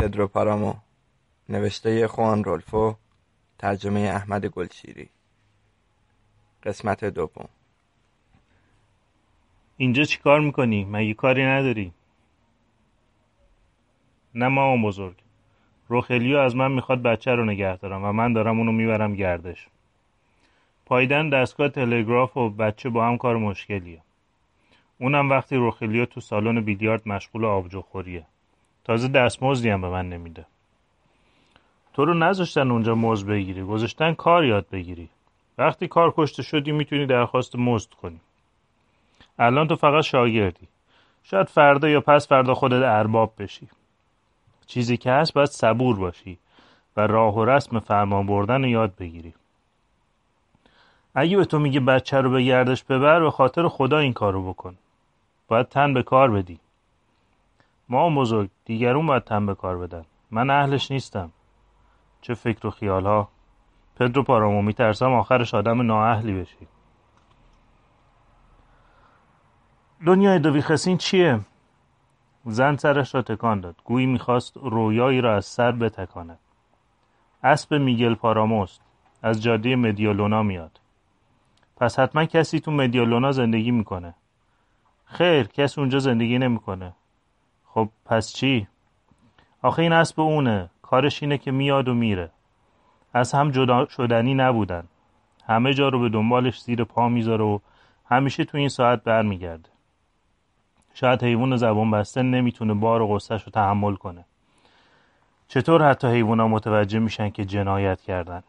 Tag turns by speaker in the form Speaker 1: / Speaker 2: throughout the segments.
Speaker 1: پدرو پارامو نوشته خوان رولفو ترجمه احمد گلشیری. قسمت دوم.
Speaker 2: اینجا چی کار می‌کنی؟ مگه کاری نداری؟ نه مامان بزرگ. روخلیو از من می‌خواد بچه رو نگه دارم و من دارم اونو می‌برم گردش. پایدن دستگاه تلگراف و بچه با هم کار مشکلیه. اونم وقتی روخلیو تو سالن بیلیارد مشغول آبجو خوریه تازه دستمزدی هم به من نمیده. تو رو نذاشتن اونجا مزد بگیری. گذاشتن کار یاد بگیری. وقتی کار کشته شدی می‌تونی درخواست مزد کنی. الان تو فقط شاگردی. شاید فردا یا پس فردا خودت ارباب بشی. چیزی که هست باید صبور باشی و راه و رسم فرمان بردن رو یاد بگیری. اگه به تو میگه بچه رو به گردش ببر به خاطر خدا این کارو بکن. باید تن به کار بدی. ما بزرگ دیگرون باید تن به کار بدن. من اهلش نیستم. چه فکر و خیال ها پدرو پارامو میترسم آخرش آدم نااهلی بشی. دنیای دویخسین چیه؟ زن سرش را تکان داد. گویی می‌خواست رویایی را از سر بتکاند. اسب میگل پاراموست. از جاده مدیالونا میاد. پس حتما کسی تو مدیالونا زندگی می‌کنه. خیر کسی اونجا زندگی نمی‌کنه. خب پس چی؟ آخه این اسب اونه. کارش اینه که میاد و میره. از هم جدا شدنی نبودن. همه جا رو به دنبالش زیر پا می‌ذاره و همیشه تو این ساعت برمیگرده. شاید حیوان زبان بسته نمی‌تونه بار و غصهش رو تحمل کنه. چطور حتی حیوان متوجه میشن که جنایت کردن؟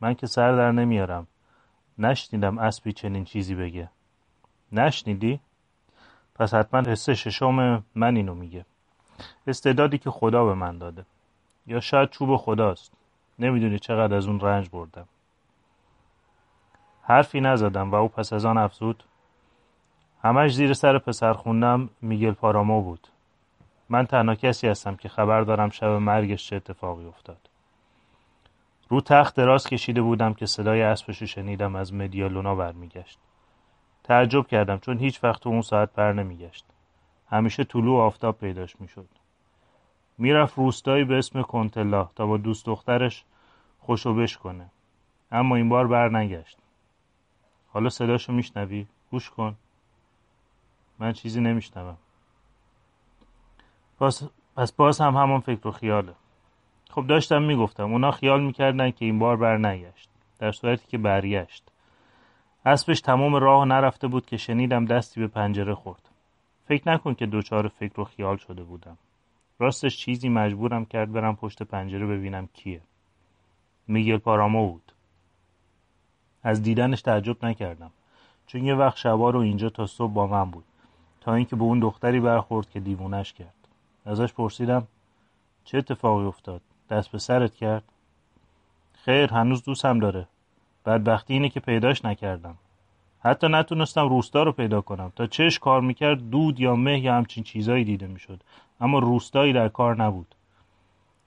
Speaker 2: من که سر در نمیارم. نشنیدم اسبی چنین چیزی بگه. نشنیدی؟ پس حتما حس ششم من اینو میگه. استعدادی که خدا به من داده. یا شاید چوب خداست. نمی‌دونی چقدر از اون رنج بردم. حرفی نزدم و او پس از آن افزود. همش زیر سر پسر خوندم میگل پارامو بود. من تنها کسی هستم که خبر دارم شب مرگش چه اتفاقی افتاد. رو تخت دراز کشیده بودم که صدای اسبشو شنیدم از مدیالونا برمیگشت. تعجب کردم چون هیچ وقت تو اون ساعت بر نمیگشت. همیشه طلوع آفتاب پیداش می‌شد. می‌رفت روستایی به اسم کنتلا تا با دوست دخترش خوشوبش کنه. اما این بار بر نگشت. حالا صداشو میشنوی؟ گوش کن. من چیزی نمیشنوم. پس, پس باز هم همان فکر و خیاله. خب داشتم می‌گفتم اونا خیال می‌کردن که این بار بر نگشت در صورتی که برگشت. اسبش تمام راه نرفته بود که شنیدم دستی به پنجره خورد. فکر نکن که دوچار فکر و خیال شده بودم. راستش چیزی مجبورم کرد برم پشت پنجره ببینم کیه. میگل پارامو بود. از دیدنش تعجب نکردم. چون یه وقت شبا رو اینجا تا صبح با من بود. تا اینکه به اون دختری برخورد که دیوونش کرد. ازش پرسیدم چه اتفاقی افتاد؟ دست به سرت کرد؟ خیر هنوز دوستم داره. بدبختی اینه که پیداش نکردم. حتی نتونستم روستا رو پیدا کنم. تا چش کار می‌کرد دود یا مه یا همچین چیزایی دیده می‌شد. اما روستایی در کار نبود.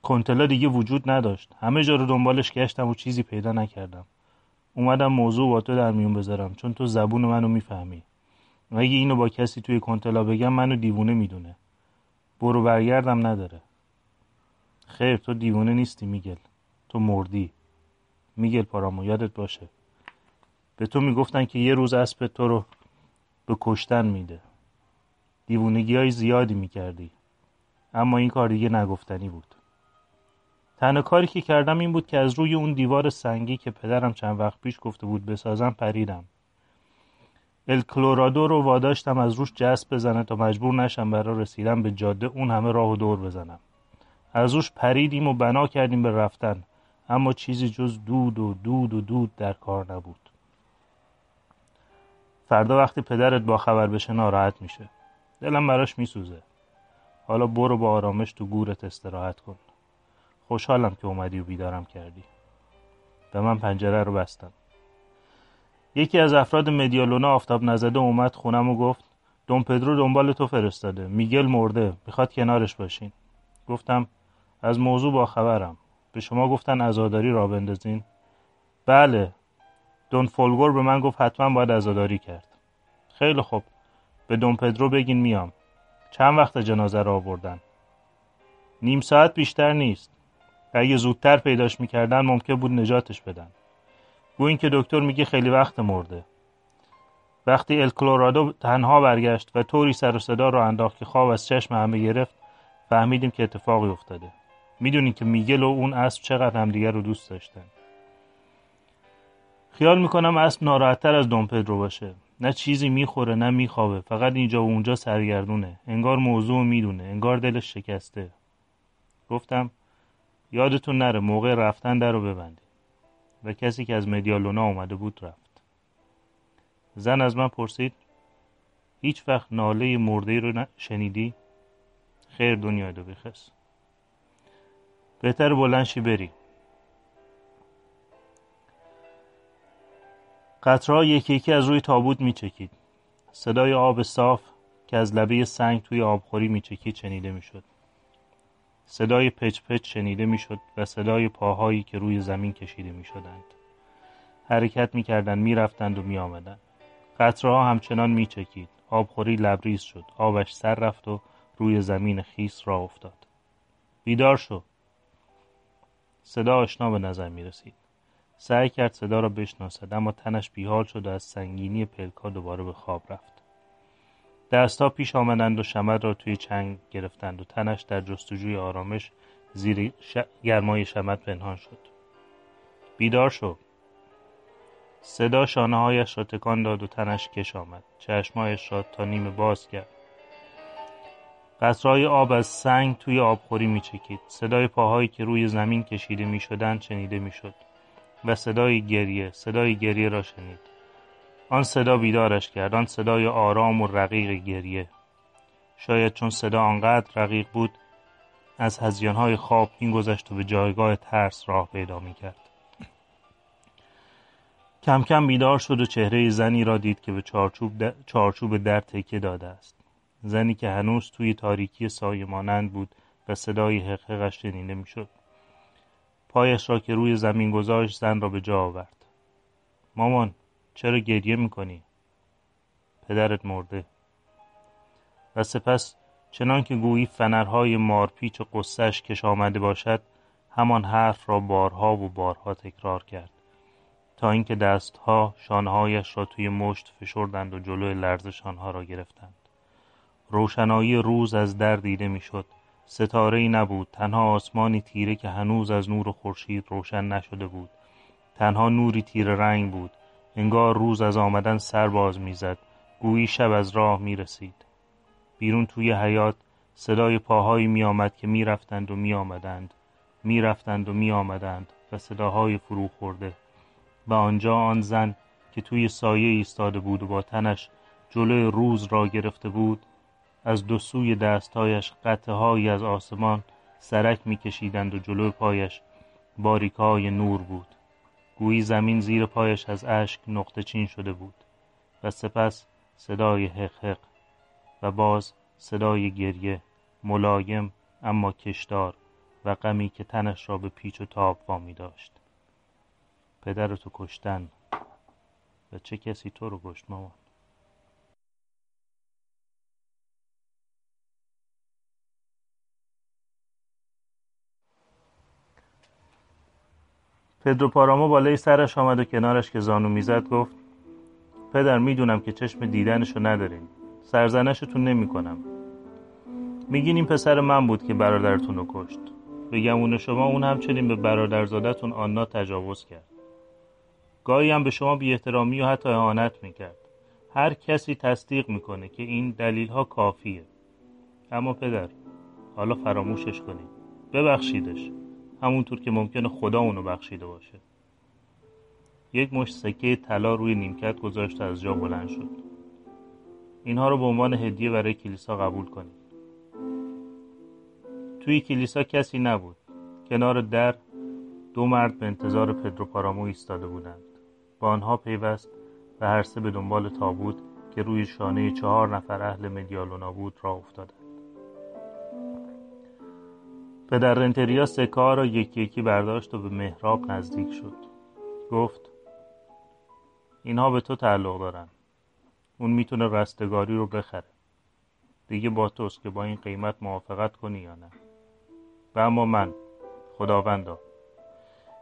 Speaker 2: کنتلا دیگه وجود نداشت. همه جا رو دنبالش گشتم و چیزی پیدا نکردم. اومدم موضوع با تو در میون بذارم چون تو زبون منو می‌فهمی. و اگه اینو با کسی توی کنتلا بگم منو دیوونه می‌دونه. برو برگردم نداره. خیر تو دیوونه نیستی میگل. تو مردی. میگل پارامو یادت باشه. به تو می‌گفتن که یه روز اسب تو رو به کشتن میده. دیوونگی های زیادی می‌کردی. اما این کار دیگه نگفتنی بود. تنها کاری که کردم این بود که از روی اون دیوار سنگی که پدرم چند وقت پیش گفته بود بسازم پریدم. الکلورادو رو واداشتم از روش جسب بزنه تا مجبور نشم برای رسیدن به جاده اون همه راه و دور بزنم. از روش پریدیم و بنا کردیم به رفتن. اما چیزی جز دود و دود و دود در کار نبود. فردا وقتی پدرت با خبر بشه ناراحت میشه. دلم براش میسوزه. حالا برو با آرامش تو گورت استراحت کن. خوشحالم که اومدی و بیدارم کردی. به من پنجره رو بستم یکی از افراد مدیالونا آفتاب نزده اومد خونم و گفت دون پدرو دنبال تو فرستاده. میگل مرده. می‌خواد کنارش باشین. گفتم از موضوع با خبرم. به شما گفتن ازاداری را بندازین؟ بله. دون فولگور به من گفت حتما باید ازاداری کرد. خیلی خوب. به دون پدرو بگین میام. چند وقت جنازه را آوردن؟ نیم ساعت بیشتر نیست. اگه زودتر پیداش می‌کردن ممکن بود نجاتش بدن. گوین که دکتر میگه خیلی وقت مرده. وقتی الکلورادو تنها برگشت و طوری سر و صدا رو انداخت که خواب از چشم همه گرفت فهمیدیم که اتفاقی افتاده. می‌دونیم که میگل و اون اسب چقدر همدیگر رو دوست داشتن. خیال می‌کنم اسب ناراحتتر از دون پدرو باشه. نه چیزی می‌خوره نه میخوابه. فقط اینجا و اونجا سرگردونه. انگار موضوع می‌دونه. انگار دلش شکسته. گفتم یادتون نره موقع رفتن در رو ببندی. و کسی که از مدیالونا اومده بود رفت. زن از من پرسید هیچ وقت ناله مرده رو شنیدی؟ خیر دنیا دو بخس. بهتر بلنشی بری. قطرها یکی یکی از روی تابوت میچکید. صدای آب صاف که از لبه سنگ توی آبخوری میچکید شنیده می‌شد. صدای پچ پچ شنیده می‌شد و صدای پاهایی که روی زمین کشیده می‌شدند. حرکت می‌کردند می‌رفتند و میآمدند. قطرها همچنان میچکید. آبخوری لبریز شد. آبش سر رفت و روی زمین خیس را افتاد. بیدار شو. صدا آشنا به نظر می رسید سعی کرد صدا را بشناسد اما تنش بیحال شد و از سنگینی پلکا دوباره به خواب رفت. دستها پیش آمدند و شمد را توی چنگ گرفتند و تنش در جستجوی آرامش زیر ش... گرمای شمد پنهان شد. بیدار شو. صدا شانه هایش را تکان داد و تنش کش آمد. چشمایش را تا نیمه باز کرد. قطرهای آب از سنگ توی آبخوری میچکید. صدای پاهایی که روی زمین کشیده می‌شدند شنیده می‌شد و صدای گریه صدای گریه را شنید. آن صدا بیدارش کرد آن صدای آرام و رقیق گریه. شاید چون صدا آنقدر رقیق بود از هزیانهای خواب میگذشت و به جایگاه ترس راه پیدا می‌کرد. کم کم بیدار شد و چهره زنی را دید که به چارچوب در, چارچوب در تکه داده است. زنی که هنوز توی تاریکی سایه مانند بود و صدای حقحقش شنیده می‌شد. پایش را که روی زمین گذاشت زن را به جا آورد. مامان چرا گریه می‌کنی؟ پدرت مرده. و سپس چنان که گویی فنرهای مارپیچ و قصهش کش آمده باشد همان حرف را بارها و بارها تکرار کرد. تا اینکه دستها شانههایش را توی مشت فشردند و جلوی لرزش آنها را گرفتند. روشنایی روز از در دیده می‌شد. ستاره ای نبود. تنها آسمانی تیره که هنوز از نور خورشید روشن نشده بود. تنها نوری تیره رنگ بود. انگار روز از آمدن سر باز می‌زد. گویی شب از راه می رسید بیرون توی حیات صدای پاهایی می آمد که می رفتند و می آمدند می رفتند و می آمدند و صداهای فرو خورده. و آنجا آن زن که توی سایه ایستاده بود و با تنش جلوی روز را گرفته بود از دو سوی دستهایش قطعهایی از آسمان سرک میکشیدند و جلوی پایش باریکهای نور بود. گویی زمین زیر پایش از اشک نقطه چین شده بود و سپس صدای حق و باز صدای گریه ملایم اما کشدار و غمی که تنش را به پیچ و تاب وامی داشت. پدرتو کشتن و چه کسی تو رو کشت مامان؟ پدرو پارامو بالای سرش آمد و کنارش که زانو می‌زد گفت پدر می‌دونم که چشم دیدنشو ندارین. سرزنشتون نمی کنم میگین این پسر من بود که برادرتون رو کشت. به شما اون همچنین به برادرزادتون آنا تجاوز کرد. گاهی هم به شما بی احترامی و حتی اهانت می‌کرد. هر کسی تصدیق می‌کنه که این دلیل ها کافیه. اما پدر حالا فراموشش کنید. ببخشیدش. همونطور که ممکنه خدا اونو بخشیده باشه. یک مش سکه طلا روی نیمکت گذاشت از جا بلند شد. اینها رو به عنوان هدیه برای کلیسا قبول کنید. توی کلیسا کسی نبود. کنار در دو مرد به انتظار پدرو پارامو ایستاده بودند. با آنها پیوست و هر سه به دنبال تابوت که روی شانه چهار نفر اهل مدیالونا بود را افتادند. پدر رنتریا سکه را یکی یکی برداشت و به محراب نزدیک شد. گفت اینها به تو تعلق دارن. اون می‌تونه رستگاری رو بخره. دیگه با توست که با این قیمت موافقت کنی یا نه. و اما من خداوندا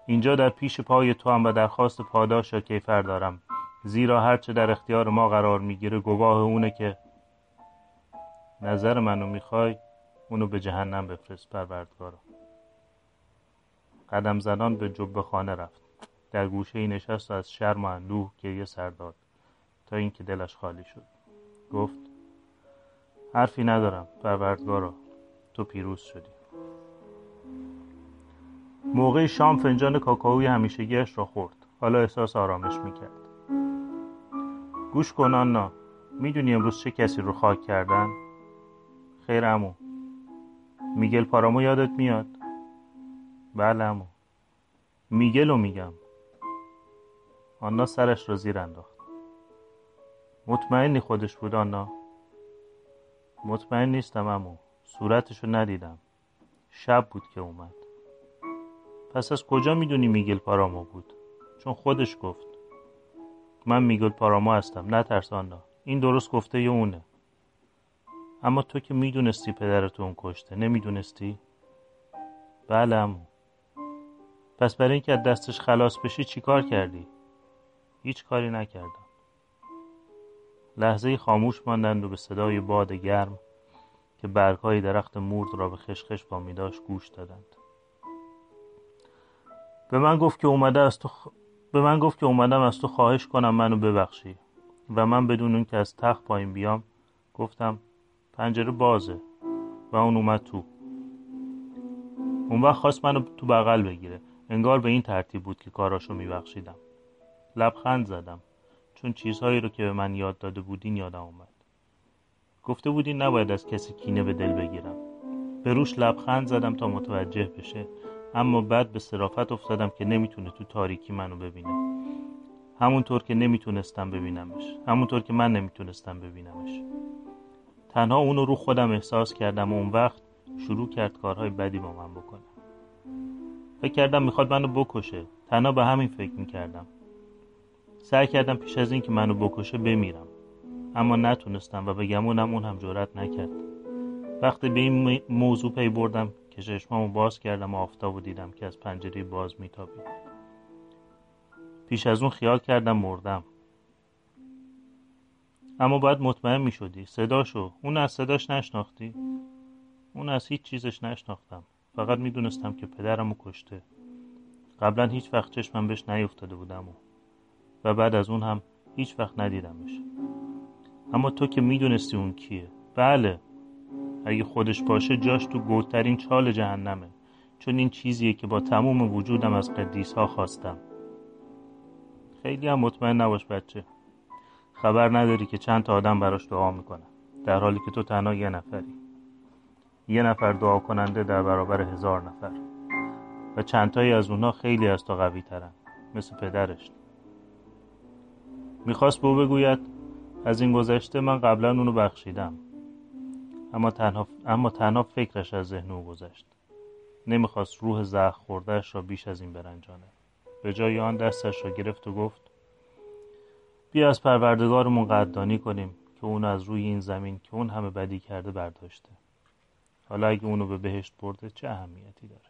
Speaker 2: اینجا در پیش پای تو هم و درخواست پاداش و کیفر دارم. زیرا هرچه در اختیار ما قرار می‌گیره گواه اونه که نظر منو می‌خوای اونو به جهنم بفرست پروردگارا. قدم زنان به جب خانه رفت. در گوشه ای نشست و از شرم و اندوه گریه سر داد تا اینکه دلش خالی شد. گفت حرفی ندارم پروردگارا تو پیروز شدی. موقع شام فنجان کاکائوی همیشگیش را خورد. حالا احساس آرامش می‌کرد. گوش کن آنا می‌دونی امروز چه کسی رو خاک کردن؟ خیر امو میگل پارامو یادت میاد؟ بله امو میگل رو میگم. آنا سرش را زیر انداخت. مطمئنی خودش بود آنا؟ مطمئن نیستم امو صورتشو ندیدم. شب بود که اومد. پس از کجا می‌دونی میگل پارامو بود؟ چون خودش گفت. من میگل پارامو هستم. نترس آنا. این درست گفته یه اونه؟ اما تو که می‌دونستی پدرتو اون کشته نمی‌دونستی؟ بله امو پس برای اینکه از دستش خلاص بشی چیکار کردی؟ هیچ کاری نکردم. لحظه خاموش ماندند و به صدای باد گرم که برگهای درخت مورد را به خشخش با میداش گوش دادند. به من گفت که اومده از تو به من گفت که اومدم از تو خواهش کنم منو ببخشی و من بدون اون که از تخت پایین بیام گفتم پنجره بازه و اون اومد تو. اون وقت خواست منو تو بغل بگیره. انگار به این ترتیب بود که کاراشو میبخشیدم. لبخند زدم. چون چیزهایی رو که به من یاد داده بودین یادم اومد. گفته بودین نباید از کسی کینه به دل بگیرم. به روش لبخند زدم تا متوجه بشه. اما بعد به صرافت افتادم که نمی‌تونه تو تاریکی منو ببینه. همونطور که نمی‌تونستم ببینمش. همونطور که من نمی‌تونستم ببینمش. تنها اونو رو خودم احساس کردم و اون وقت شروع کرد کارهای بدی با من بکنه. فکر کردم می‌خواد منو بکشه. تنها به همین فکر می‌کردم. سعی کردم پیش از این که منو بکشه بمیرم. اما نتونستم و به گمونم اون هم جرات نکرد. وقتی به این موضوع پی بردم که چشمامو باز کردم و آفتاب و دیدم که از پنجره باز میتابید. پیش از اون خیال کردم مردم. اما باید مطمئن می شدی صداشو. اون از صداش نشناختی. اون از هیچ چیزش نشناختم. فقط می‌دونستم که پدرمو کشته. قبلا هیچ وقت چشمم بهش نیفتاده بودم و, و بعد از اون هم هیچ وقت ندیدمش. اما تو که می‌دونستی اون کیه. بله. اگه خودش باشه جاش تو گودترین چال جهنمه. چون این چیزیه که با تموم وجودم از قدیس ها خواستم. خیلی هم مطمئن نباش بچه. خبر نداری که چند تا آدم براش دعا می‌کنن. در حالی که تو تنها یه نفری. یه نفر دعا کننده در برابر هزار نفر. و چندتایی از اونها خیلی از تو قوی ترن. مثل پدرش. می‌خواست به بگوید از این گذشته من قبلا اونو بخشیدم. اما تنها, اما تنها فکرش از ذهن او گذشت. نمی‌خواست روح زخ خوردهش را بیش از این برنجانه به جای آن دستش را گرفت و گفت بیا از پروردگارمون قدردانی کنیم که اون از روی این زمین که اون همه بدی کرده برداشته. حالا اگه اونو به بهشت برده چه اهمیتی داره؟